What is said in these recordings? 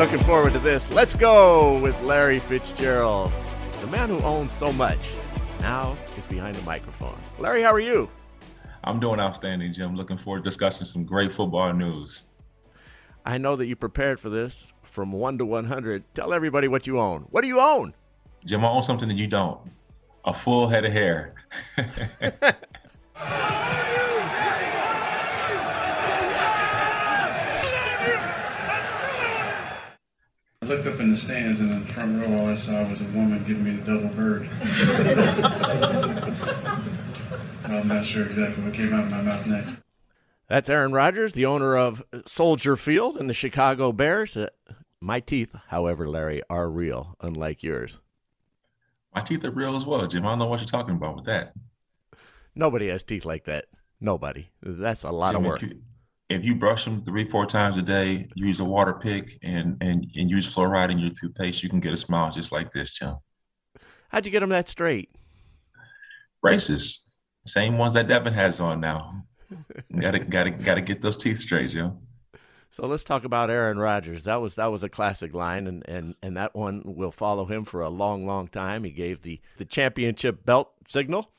looking forward to this. Let's go with Larry Fitzgerald, the man who owns so much. Now is behind the microphone. Larry, how are you? I'm doing outstanding, Jim. Looking forward to discussing some great football news. I know that you prepared for this from 1 to 100. Tell everybody what you own. What do you own? Jim, I own something that you don't a full head of hair. looked up in the stands, and in the front row, all I saw was a woman giving me the double bird. so I'm not sure exactly what came out of my mouth next. That's Aaron Rodgers, the owner of Soldier Field and the Chicago Bears. Uh, my teeth, however, Larry, are real, unlike yours. My teeth are real as well, Jim. I don't know what you're talking about with that. Nobody has teeth like that. Nobody. That's a lot Jim, of work. You, if you, brush them three, four times a day, use a water pick, and and and use fluoride in your toothpaste, you can get a smile just like this, Jim. How'd you get them that straight? Braces, same ones that Devin has on now. gotta gotta gotta get those teeth straight, Jim. So let's talk about Aaron Rodgers. That was that was a classic line, and, and, and that one will follow him for a long, long time. He gave the, the championship belt signal.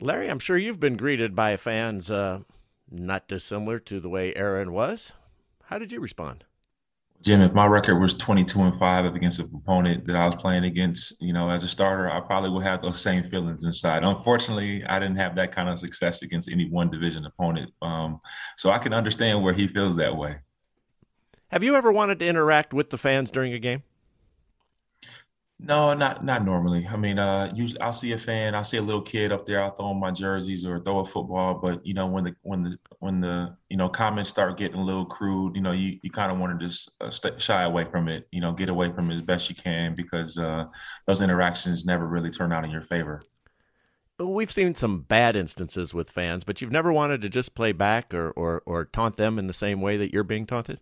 Larry, I'm sure you've been greeted by fans uh, not dissimilar to the way Aaron was. How did you respond? Jim, if my record was 22 and 5 against an opponent that I was playing against, you know, as a starter, I probably would have those same feelings inside. Unfortunately, I didn't have that kind of success against any one division opponent. Um, so I can understand where he feels that way. Have you ever wanted to interact with the fans during a game? No, not not normally. I mean, uh, usually I'll see a fan, I'll see a little kid up there, I'll throw my jerseys or throw a football. But you know, when the when the when the you know comments start getting a little crude, you know, you, you kind of want to just uh, st- shy away from it. You know, get away from it as best you can because uh, those interactions never really turn out in your favor. We've seen some bad instances with fans, but you've never wanted to just play back or or, or taunt them in the same way that you're being taunted.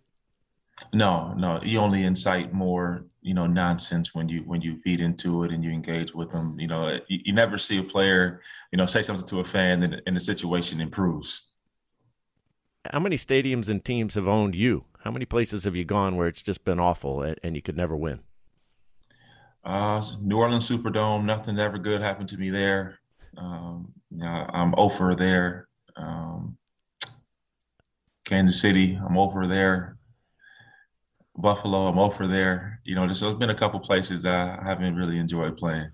No, no. You only incite more, you know, nonsense when you when you feed into it and you engage with them. You know, you, you never see a player, you know, say something to a fan and, and the situation improves. How many stadiums and teams have owned you? How many places have you gone where it's just been awful and, and you could never win? Uh, New Orleans Superdome. Nothing ever good happened to me there. Um, you know, I'm over there. Um, Kansas City. I'm over there. Buffalo. I'm over there. You know, there's, there's been a couple places that I haven't really enjoyed playing.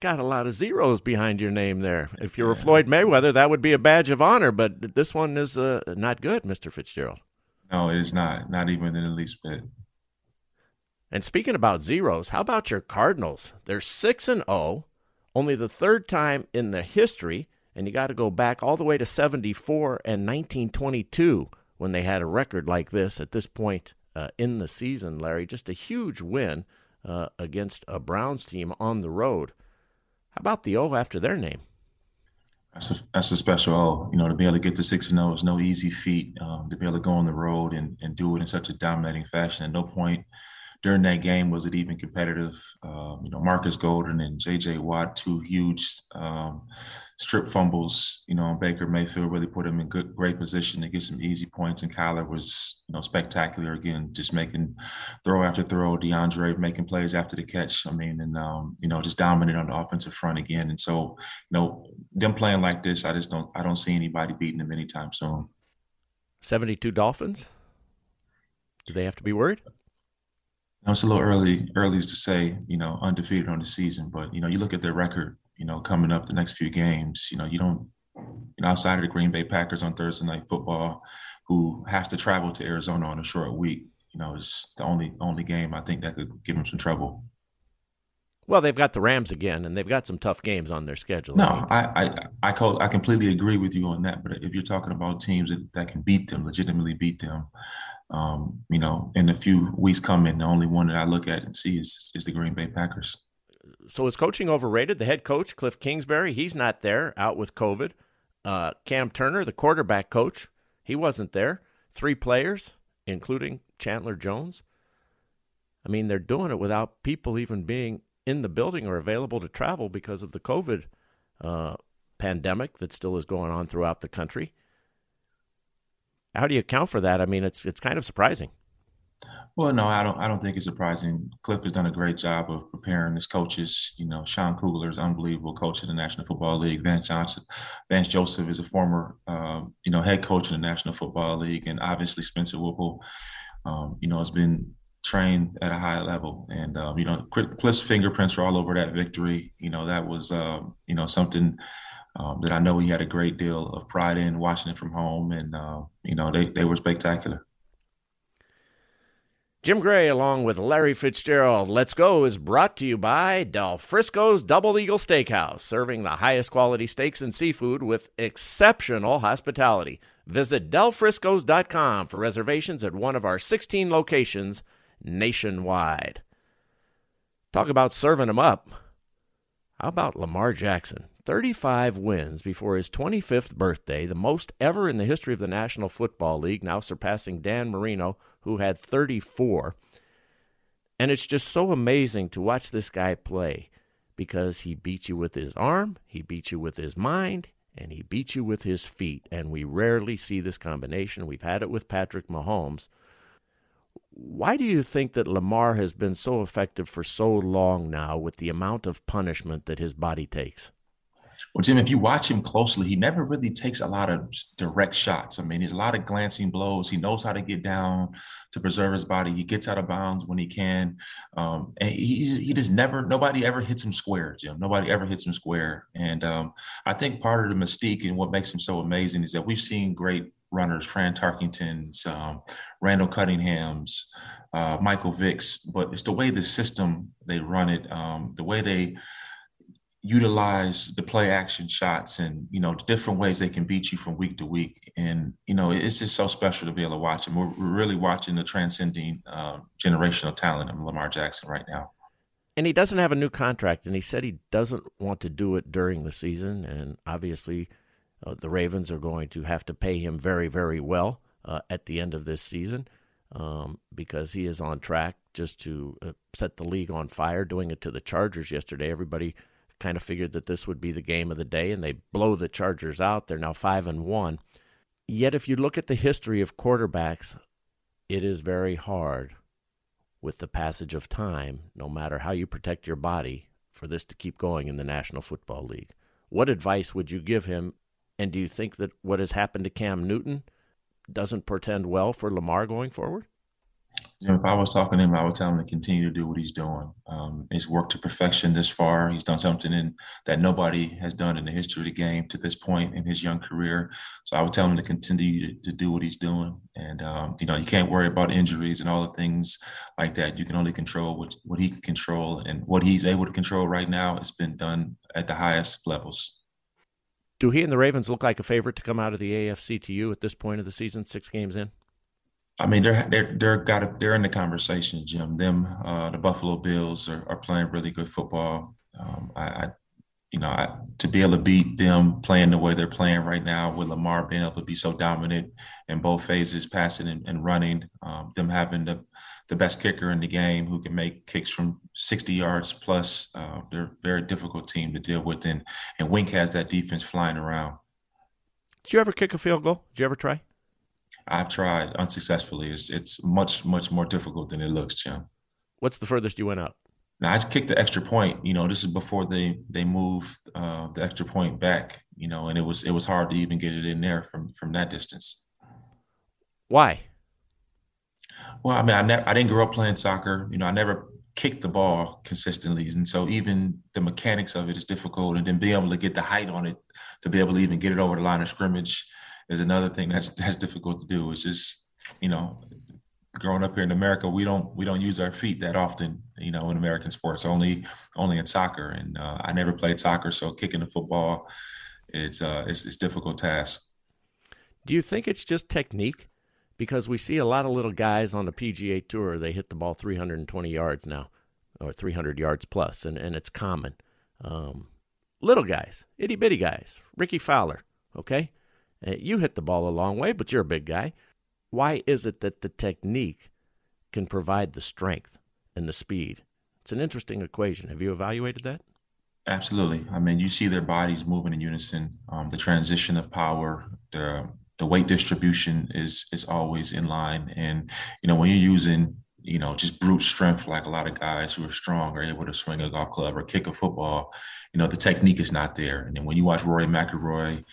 Got a lot of zeros behind your name there. If you were yeah. Floyd Mayweather, that would be a badge of honor, but this one is uh, not good, Mr. Fitzgerald. No, it is not. Not even in the least bit. And speaking about zeros, how about your Cardinals? They're 6 and 0, only the third time in the history, and you got to go back all the way to 74 and 1922 when they had a record like this at this point uh, in the season, Larry. Just a huge win uh, against a Browns team on the road. How about the O after their name? That's a, that's a special O. You know, to be able to get to 6 and 0 is no easy feat. Um, to be able to go on the road and, and do it in such a dominating fashion. At no point during that game was it even competitive. Um, you know, Markus Golden and J.J. Watt, two huge um, strip fumbles. You know, Baker Mayfield really put him in good, great position to get some easy points. And Kyler was, you know, spectacular again, just making throw after throw. DeAndre making plays after the catch. I mean, and um, you know, just dominant on the offensive front again. And so, you know, them playing like this, I just don't, I don't see anybody beating them anytime soon. Seventy-two Dolphins. Do they have to be worried? Know, it's a little early, early to say, you know, undefeated on the season, but you know, you look at their record, you know, coming up the next few games, you know, you don't, you know, outside of the Green Bay Packers on Thursday night football, who has to travel to Arizona on a short week, you know, is the only only game I think that could give them some trouble. Well, they've got the Rams again, and they've got some tough games on their schedule. No, I I I, I, I completely agree with you on that. But if you're talking about teams that, that can beat them, legitimately beat them, um, you know, in a few weeks coming, the only one that I look at and see is is the Green Bay Packers. So is coaching overrated? The head coach Cliff Kingsbury, he's not there, out with COVID. Uh, Cam Turner, the quarterback coach, he wasn't there. Three players, including Chandler Jones. I mean, they're doing it without people even being in the building or available to travel because of the COVID uh, pandemic that still is going on throughout the country. How do you account for that? I mean, it's it's kind of surprising. Well, no, I don't. I don't think it's surprising. Cliff has done a great job of preparing his coaches. You know, Sean Kugler is unbelievable coach in the National Football League. Vance Johnson, Vance Joseph is a former, uh, you know, head coach in the National Football League, and obviously Spencer Whipple, um, you know, has been trained at a high level. And um, you know, Cliff's fingerprints were all over that victory. You know, that was um, you know something. Um, that I know he had a great deal of pride in watching it from home, and uh, you know they, they were spectacular. Jim Gray, along with Larry Fitzgerald, Let's Go is brought to you by Del Frisco's Double Eagle Steakhouse, serving the highest quality steaks and seafood with exceptional hospitality. Visit delfriscos.com for reservations at one of our 16 locations nationwide. Talk about serving them up. How about Lamar Jackson? 35 wins before his 25th birthday, the most ever in the history of the National Football League, now surpassing Dan Marino, who had 34. And it's just so amazing to watch this guy play because he beats you with his arm, he beats you with his mind, and he beats you with his feet. And we rarely see this combination. We've had it with Patrick Mahomes. Why do you think that Lamar has been so effective for so long now with the amount of punishment that his body takes? Well, Jim, if you watch him closely, he never really takes a lot of direct shots. I mean, there's a lot of glancing blows. He knows how to get down to preserve his body. He gets out of bounds when he can. Um, and he, he just never, nobody ever hits him square, Jim. Nobody ever hits him square. And um, I think part of the mystique and what makes him so amazing is that we've seen great runners, Fran Tarkenton's, um, Randall Cunningham's, uh, Michael Vick's, but it's the way the system they run it, um, the way they utilize the play action shots and you know the different ways they can beat you from week to week. And you know it's just so special to be able to watch and we're, really watching the transcending uh, generational talent of lamar jackson right now. And he doesn't have a new contract and he said he doesn't want to do it during the season. And obviously uh, the ravens are going to have to pay him very very well uh, at the end of this season um, because he is on track just to uh, set the league on fire doing it to the chargers yesterday everybody kind of figured that this would be the game of the day, and they blow the Chargers out. They're now five and one. Yet, if you look at the history of quarterbacks, it is very hard with the passage of time, no matter how you protect your body, for this to keep going in the National Football League. What advice would you give him? And do you think that what has happened to Cam Newton doesn't portend well for Lamar going forward? You know, if I was talking to him, I would tell him to continue to do what he's doing. Um, he's worked to perfection this far. He's done something in, that nobody has done in the history of the game to this point in his young career. So I would tell him to continue to, to do what he's doing. And, um, you know, you can't worry about injuries and all the things like that. You can only control what, what he can control. And what he's able to control right now has been done at the highest levels. Do he and the Ravens look like a favorite to come out of the AFC to you at this point of the season, six games in? I mean, they're they're they're got a, they're in the conversation, Jim. Them, uh, the Buffalo Bills are, are playing really good football. Um, I, I, you know, I, to be able to beat them playing the way they're playing right now, with Lamar being able to be so dominant in both phases, passing and, and running, um, them having the the best kicker in the game who can make kicks from 60 yards plus. Uh, they're a very difficult team to deal with, and and Wink has that defense flying around. Did you ever kick a field goal? Did you ever try? I've tried unsuccessfully. It's it's much much more difficult than it looks, Jim. What's the furthest you went out? Now I just kicked the extra point. You know, this is before they they moved uh, the extra point back. You know, and it was it was hard to even get it in there from from that distance. Why? Well, I mean, I never I didn't grow up playing soccer. You know, I never kicked the ball consistently, and so even the mechanics of it is difficult. And then being able to get the height on it to be able to even get it over the line of scrimmage is another thing that's that's difficult to do. It's just you know, growing up here in America, we don't we don't use our feet that often. You know, in American sports, only only in soccer. And uh, I never played soccer, so kicking the football, it's uh, it's, it's difficult task. Do you think it's just technique? Because we see a lot of little guys on the PGA Tour, they hit the ball 320 yards now, or 300 yards plus, and, and it's common. Um, little guys, itty bitty guys, Rickie Fowler, okay? Uh, you hit the ball a long way, but you're a big guy. Why is it that the technique can provide the strength and the speed? It's an interesting equation. Have you evaluated that? Absolutely. I mean, you see their bodies moving in unison. Um, the transition of power, the the weight distribution is is always in line. And you know, when you're using you know, just brute strength like a lot of guys who are strong are able to swing a golf club or kick a football. You know, the technique is not there. And then when you watch Rory McIlroy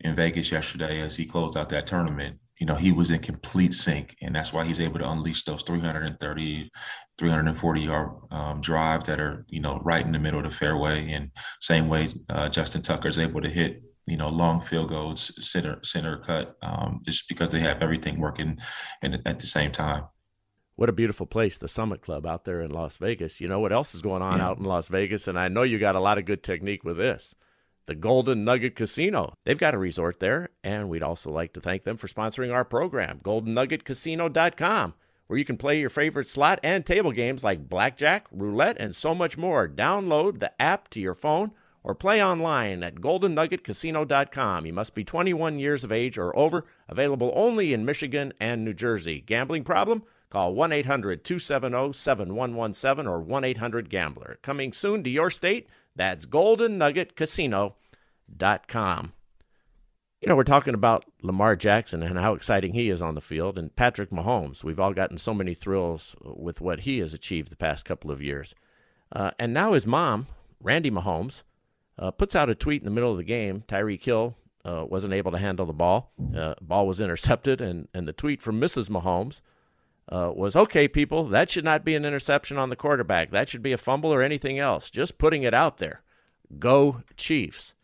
in Vegas yesterday as he closed out that tournament, you know, he was in complete sync. And that's why he's able to unleash those 330, 340 yard um, drives that are, you know, right in the middle of the fairway. And same way uh, Justin Tucker is able to hit you know, long field goals, center center cut, um, just because they have everything working and at the same time. What a beautiful place, the Summit Club out there in Las Vegas. You know what else is going on yeah. out in Las Vegas, and I know you got a lot of good technique with this. The Golden Nugget Casino. They've got a resort there, and we'd also like to thank them for sponsoring our program, GoldenNuggetCasino.com, where you can play your favorite slot and table games like blackjack, roulette, and so much more. Download the app to your phone or play online at goldennuggetcasino.com. You must be 21 years of age or over, available only in Michigan and New Jersey. Gambling problem? Call 1 800 270 7117 or 1 800 Gambler. Coming soon to your state, that's goldennuggetcasino.com. You know, we're talking about Lamar Jackson and how exciting he is on the field, and Patrick Mahomes. We've all gotten so many thrills with what he has achieved the past couple of years. Uh, and now his mom, Randi Mahomes, uh, puts out a tweet in the middle of the game. Tyreek Hill uh, wasn't able to handle the ball. Uh, ball was intercepted, and, and the tweet from Mrs. Mahomes uh, was, okay, people, that should not be an interception on the quarterback. That should be a fumble or anything else. Just putting it out there. Go Chiefs.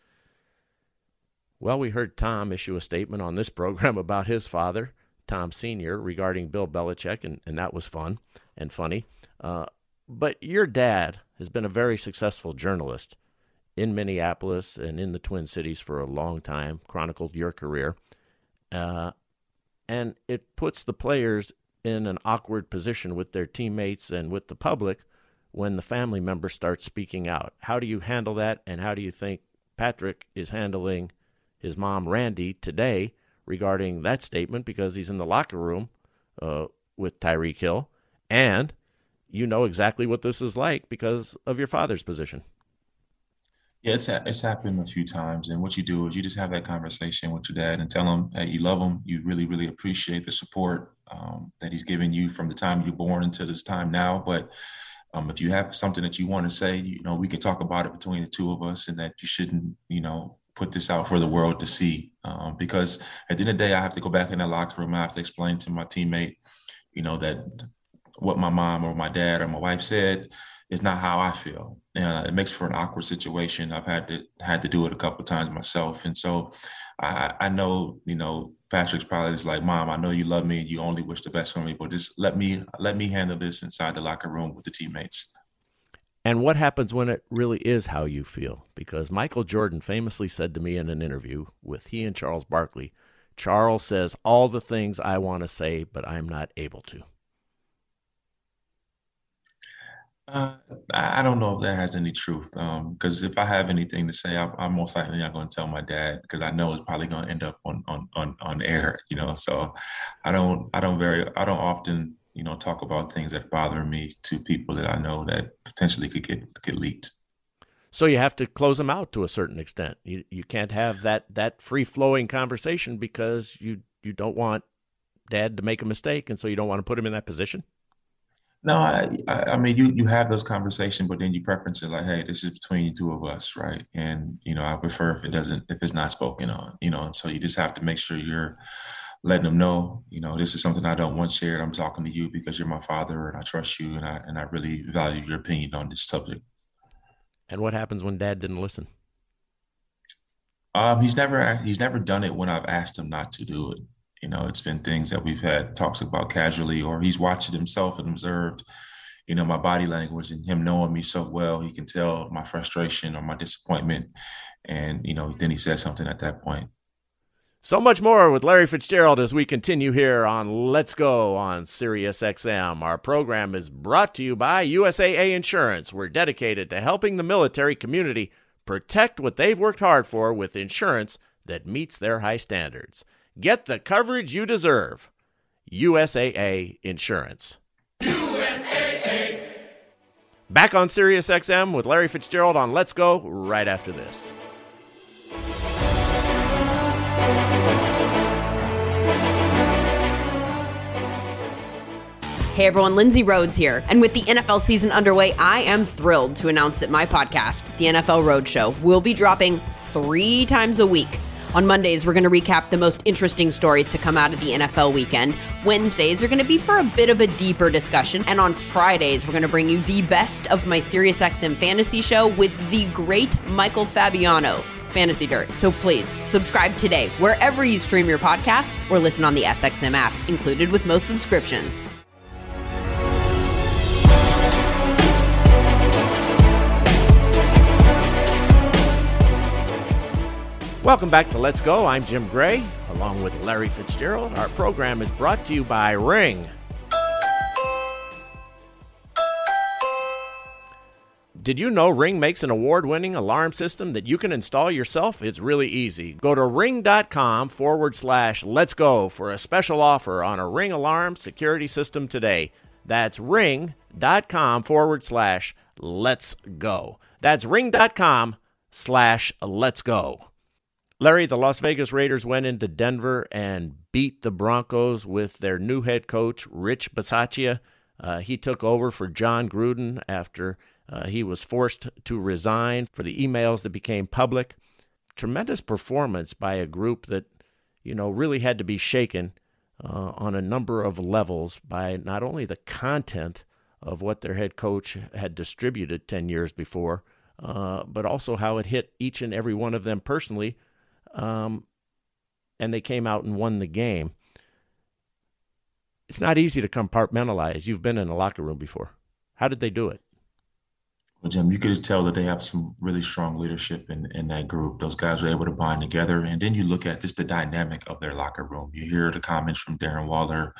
Well, we heard Tom issue a statement on this program about his father, Tom Sr., regarding Bill Belichick, and, and that was fun and funny. Uh, but your dad has been a very successful journalist in Minneapolis and in the Twin Cities for a long time, chronicled your career. Uh, and it puts the players in an awkward position with their teammates and with the public when the family member starts speaking out. How do you handle that? And how do you think Patrick is handling his mom, Randi, today regarding that statement? Because he's in the locker room uh, with Tyreek Hill. And you know exactly what this is like because of your father's position. Yeah, it's it's happened a few times, and what you do is you just have that conversation with your dad and tell him that you love him. You really, really appreciate the support um, that he's given you from the time you're born until this time now. But um, if you have something that you want to say, you know, we can talk about it between the two of us, and that you shouldn't, you know, put this out for the world to see. Um, because at the end of the day, I have to go back in the locker room. I have to explain to my teammate, you know, that what my mom or my dad or my wife said is not how I feel. And it makes for an awkward situation. I've had to had to do it a couple times myself, and so I, I know you know Patrick's probably just like, Mom, I know you love me and you only wish the best for me, but just let me let me handle this inside the locker room with the teammates. And what happens when it really is how you feel? Because Michael Jordan famously said to me in an interview with he and Charles Barkley, Charles says all the things I want to say, but I'm not able to. Uh, I don't know if that has any truth. Because um, if I have anything to say, I, am most likely not going to tell my dad because I know it's probably going to end up on, on on on air. You know, so I don't I don't very I don't often you know talk about things that bother me to people that I know that potentially could get get leaked. So you have to close them out to a certain extent. You you can't have that that free flowing conversation because you you don't want dad to make a mistake, and so you don't want to put him in that position. No, I, I mean, you you have those conversations, but then you preference it like, hey, this is between the two of us, right? And you know, I prefer if it doesn't, if it's not spoken on, you know. And so you just have to make sure you're letting them know, you know, this is something I don't want shared. I'm talking to you because you're my father, and I trust you, and I and I really value your opinion on this subject. And what happens when Dad didn't listen? Um, he's never he's never done it when I've asked him not to do it. You know, it's been things that we've had talks about casually, or he's watched it himself and observed, you know, my body language and him knowing me so well, he can tell my frustration or my disappointment. And, you know, then he says something at that point. So much more with Larry Fitzgerald as we continue here on Let's Go on Sirius XM. Our program is brought to you by USAA Insurance. We're dedicated to helping the military community protect what they've worked hard for with insurance that meets their high standards. Get the coverage you deserve. USAA Insurance. USAA. Back on Sirius XM with Larry Fitzgerald on Let's Go right after this. Hey everyone, Lindsay Rhodes here. And with the NFL season underway, I am thrilled to announce that my podcast, The NFL Roadshow, will be dropping three times a week. On Mondays, we're going to recap the most interesting stories to come out of the NFL weekend. Wednesdays are going to be for a bit of a deeper discussion. And on Fridays, we're going to bring you the best of my SiriusXM fantasy show with the great Michael Fabiano. Fantasy Dirt. So please subscribe today wherever you stream your podcasts or listen on the SXM app, included with most subscriptions. Welcome back to Let's Go. I'm Jim Gray, along with Larry Fitzgerald. Our program is brought to you by Ring. Did you know Ring makes an award winning alarm system that you can install yourself? It's really easy. Go to ring.com forward slash let's go for a special offer on a Ring alarm security system today. That's ring.com forward slash let's go. That's ring.com slash let's go. Larry, the Las Vegas Raiders went into Denver and beat the Broncos with their new head coach, Rich Bisaccia. Uh, he took over for Jon Gruden after uh, he was forced to resign for the emails that became public. Tremendous performance by a group that, you know, really had to be shaken uh, on a number of levels by not only the content of what their head coach had distributed 10 years before, uh, but also how it hit each and every one of them personally um, and they came out and won the game. It's not easy to compartmentalize. You've been in a locker room before. How did they do it? Well, Jim, you could tell that they have some really strong leadership in, in that group. Those guys were able to bond together. And then you look at just the dynamic of their locker room. You hear the comments from Darren Waller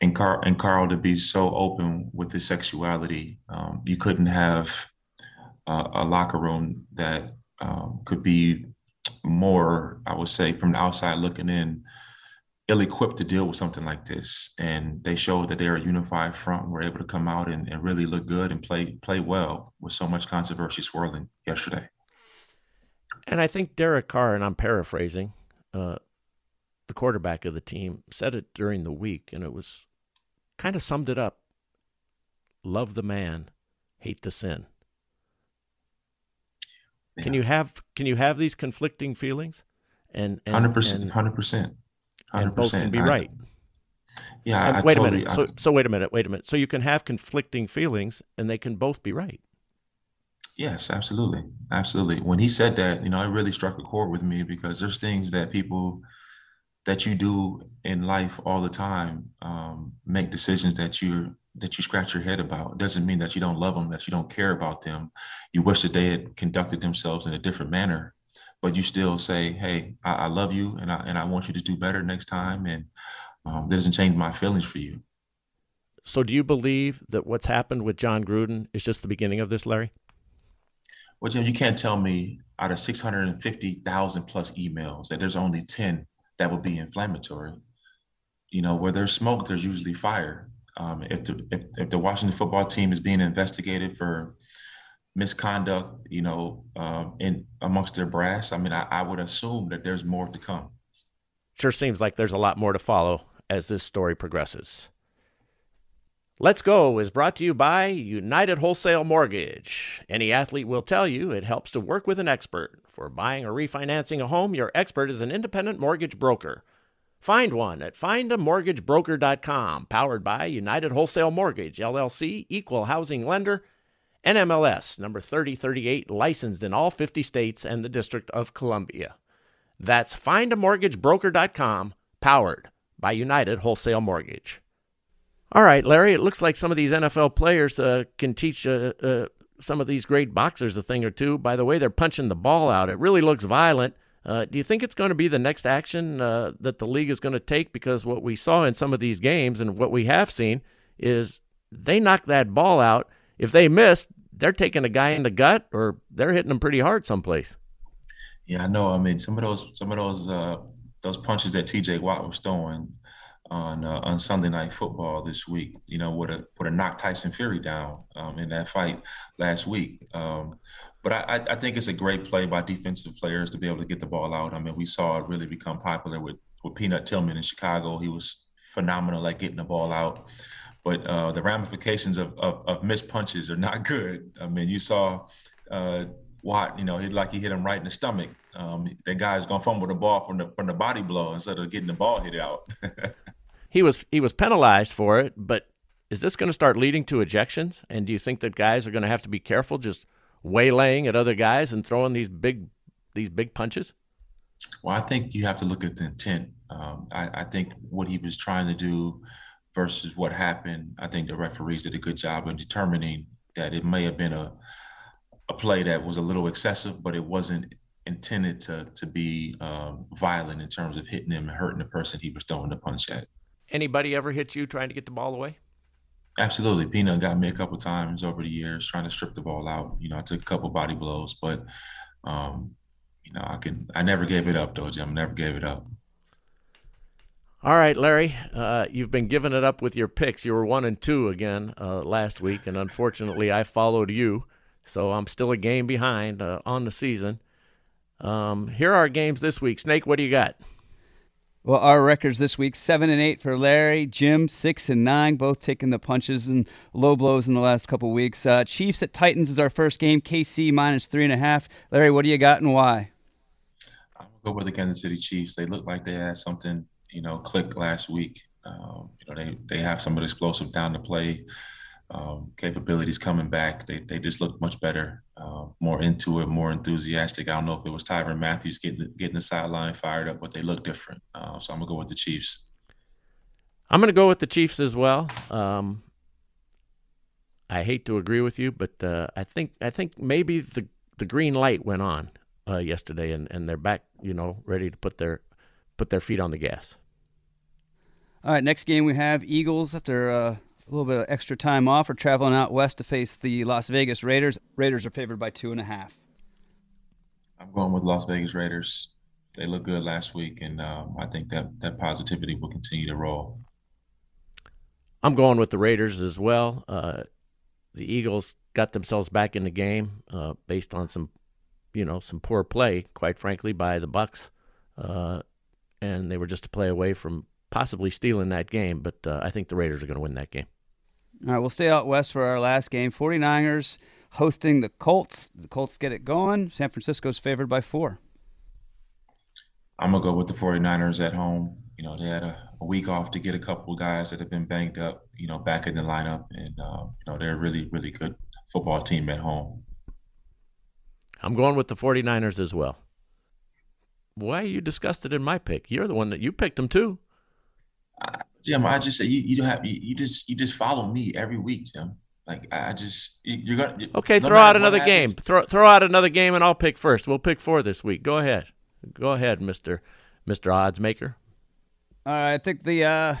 and Carl, and Carl to be so open with his sexuality. Um, you couldn't have a, a locker room that um, could be more, I would say, from the outside looking in, ill equipped to deal with something like this. And they showed that they're a unified front, were able to come out and, and really look good and play play well with so much controversy swirling yesterday. And I think Derek Carr, and I'm paraphrasing, uh, the quarterback of the team, said it during the week, and it was kind of summed it up. Love the man, hate the sin. Can you have can you have these conflicting feelings? And hundred percent, hundred percent, and both can be right. Yeah. And I, wait totally, a minute. So so wait a minute. Wait a minute. So you can have conflicting feelings, and they can both be right. Yes, absolutely, absolutely. When he said that, you know, it really struck a chord with me because there's things that people that you do in life all the time um, make decisions that you're that you scratch your head about. It doesn't mean that you don't love them, that you don't care about them. You wish that they had conducted themselves in a different manner, but you still say, "Hey, I, I love you, and I and I want you to do better next time." And um, doesn't change my feelings for you. So, do you believe that what's happened with Jon Gruden is just the beginning of this, Larry? Well, Jim, you can't tell me out of 650,000 plus emails that there's only 10 that would be inflammatory. You know, where there's smoke, there's usually fire. Um, if, the, if, if, the Washington football team is being investigated for misconduct, you know, uh, in amongst their brass, I mean, I, I would assume that there's more to come. Sure seems like there's a lot more to follow as this story progresses. Let's Go is brought to you by United Wholesale Mortgage. Any athlete will tell you it helps to work with an expert. For buying or refinancing a home, your expert is an independent mortgage broker. Find one at findamortgagebroker.com, powered by United Wholesale Mortgage, LLC, Equal Housing Lender, NMLS number 3038, licensed in all 50 states and the District of Columbia. That's findamortgagebroker.com, powered by United Wholesale Mortgage. All right, Larry, it looks like some of these NFL players uh, can teach uh, uh, some of these great boxers a thing or two by the way they're punching the ball out. It really looks violent. Uh, do you think it's going to be the next action uh, that the league is going to take? Because what we saw in some of these games and what we have seen is they knock that ball out. If they miss, they're taking a guy in the gut or they're hitting them pretty hard someplace. Yeah, I know. I mean, some of those some of those uh, those punches that T.J. Watt was throwing on uh, on Sunday Night Football this week. You know, would have would have knocked Tyson Fury down um, in that fight last week. Um, but I, I think it's a great play by defensive players to be able to get the ball out. I mean, we saw it really become popular with with Peanut Tillman in Chicago. He was phenomenal at getting the ball out. but uh, the ramifications of, of, of missed punches are not good. I mean, you saw uh, Watt, you know, he like he hit him right in the stomach. Um, that guy's gonna fumble the ball from the from the body blow instead of getting the ball hit out. he was he was penalized for it, but is this going to start leading to ejections? And do you think that guys are going to have to be careful just waylaying at other guys and throwing these big these big punches? Well, I think you have to look at the intent. Um, I, I, think what he was trying to do versus what happened. I think the referees did a good job in determining that it may have been a a play that was a little excessive, but it wasn't intended to to be um, violent in terms of hitting him and hurting the person he was throwing the punch at. Anybody ever hit you trying to get the ball away? Absolutely. Peanut got me a couple times over the years trying to strip the ball out. You know, I took a couple body blows, but um, you know, I can I never gave it up though, Jim. Never gave it up. All right, Larry, uh, you've been giving it up with your picks. You were one and two again uh, last week, and unfortunately, I followed you, so I'm still a game behind uh, on the season. Um, here are our games this week. Snake, what do you got? Well, our records this week: seven and eight for Larry, Jim six and nine, both taking the punches and low blows in the last couple weeks. Uh, Chiefs at Titans is our first game. KC minus three and a half. Larry, what do you got and why? I'm gonna go with the Kansas City Chiefs. They look like they had something, you know, click last week. Um, you know, they they have some of the explosive down to play um, capabilities coming back. They they just look much better, uh, more into it, more enthusiastic. I don't know if it was Tyrann Mathieu getting the, getting the sideline fired up, but they look different. Uh, so I'm gonna go with the Chiefs. I'm gonna go with the Chiefs as well. Um, I hate to agree with you, but uh, I think I think maybe the the green light went on uh, yesterday, and, and they're back, you know, ready to put their put their feet on the gas. All right, next game we have Eagles after uh, a little bit of extra time off. We're traveling out west to face the Las Vegas Raiders. Raiders are favored by two and a half. I'm going with Las Vegas Raiders. They look good last week, and um, I think that that positivity will continue to roll. I'm going with the Raiders as well. Uh, the Eagles got themselves back in the game uh, based on some, you know, some poor play, quite frankly, by the Bucs, uh, and they were just a play away from possibly stealing that game. But uh, I think the Raiders are going to win that game. All right, we'll stay out west for our last game. 49ers hosting the Colts. The Colts get it going. San Francisco's favored by four. I'm going to go with the 49ers at home. You know, they had a, a, week off to get a couple of guys that have been banged up, you know, back in the lineup. And, uh, you know, they're a really, really good football team at home. I'm going with the 49ers as well. Why are you disgusted in my pick? You're the one that you picked them too. Jim, I just say you, you don't have you, you just you just follow me every week, Jim. Like I just you're gonna okay. No throw out another game. Throw throw out another game, and I'll pick first. We'll pick four this week. Go ahead, go ahead, Mister Mister Odds Maker. All right, I think the uh,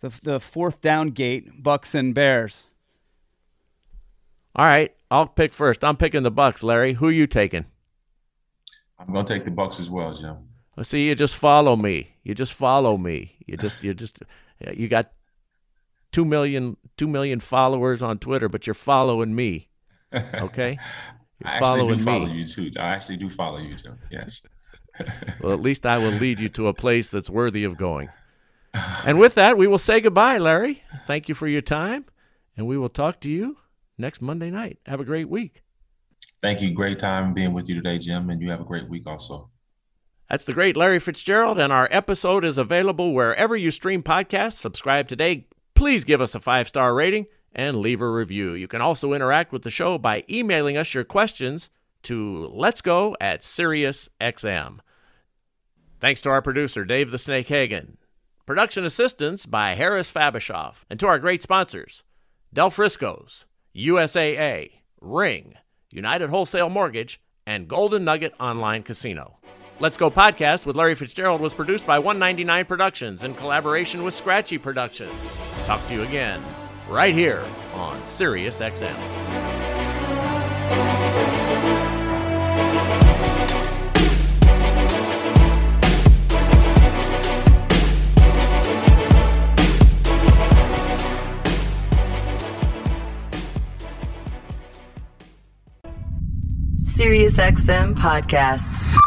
the the fourth down gate, Bucs and Bears. All right, I'll pick first. I'm picking the Bucs. Larry, who you taking? I'm gonna take the Bucs as well, Jim. See, you just follow me. You just follow me. You just you just you got two million two million followers on Twitter, but you're following me. Okay, you're I following do follow me. you too. I actually do follow you too. Yes. well, at least I will lead you to a place that's worthy of going. And with that, we will say goodbye, Larry. Thank you for your time, and we will talk to you next Monday night. Have a great week. Thank you. Great time being with you today, Jim, and you have a great week also. That's the great Larry Fitzgerald, and our episode is available wherever you stream podcasts. Subscribe today. Please give us a five star rating and leave a review. You can also interact with the show by emailing us your questions to let's go at SiriusXM. Thanks to our producer, Dave the Snake Hagen. Production assistance by Harris Fabishoff. And to our great sponsors, Del Frisco's, USAA, Ring, United Wholesale Mortgage, and Golden Nugget Online Casino. Let's Go podcast with Larry Fitzgerald was produced by 199 Productions in collaboration with Scratchy Productions. Talk to you again right here on Sirius XM. SiriusXM podcasts.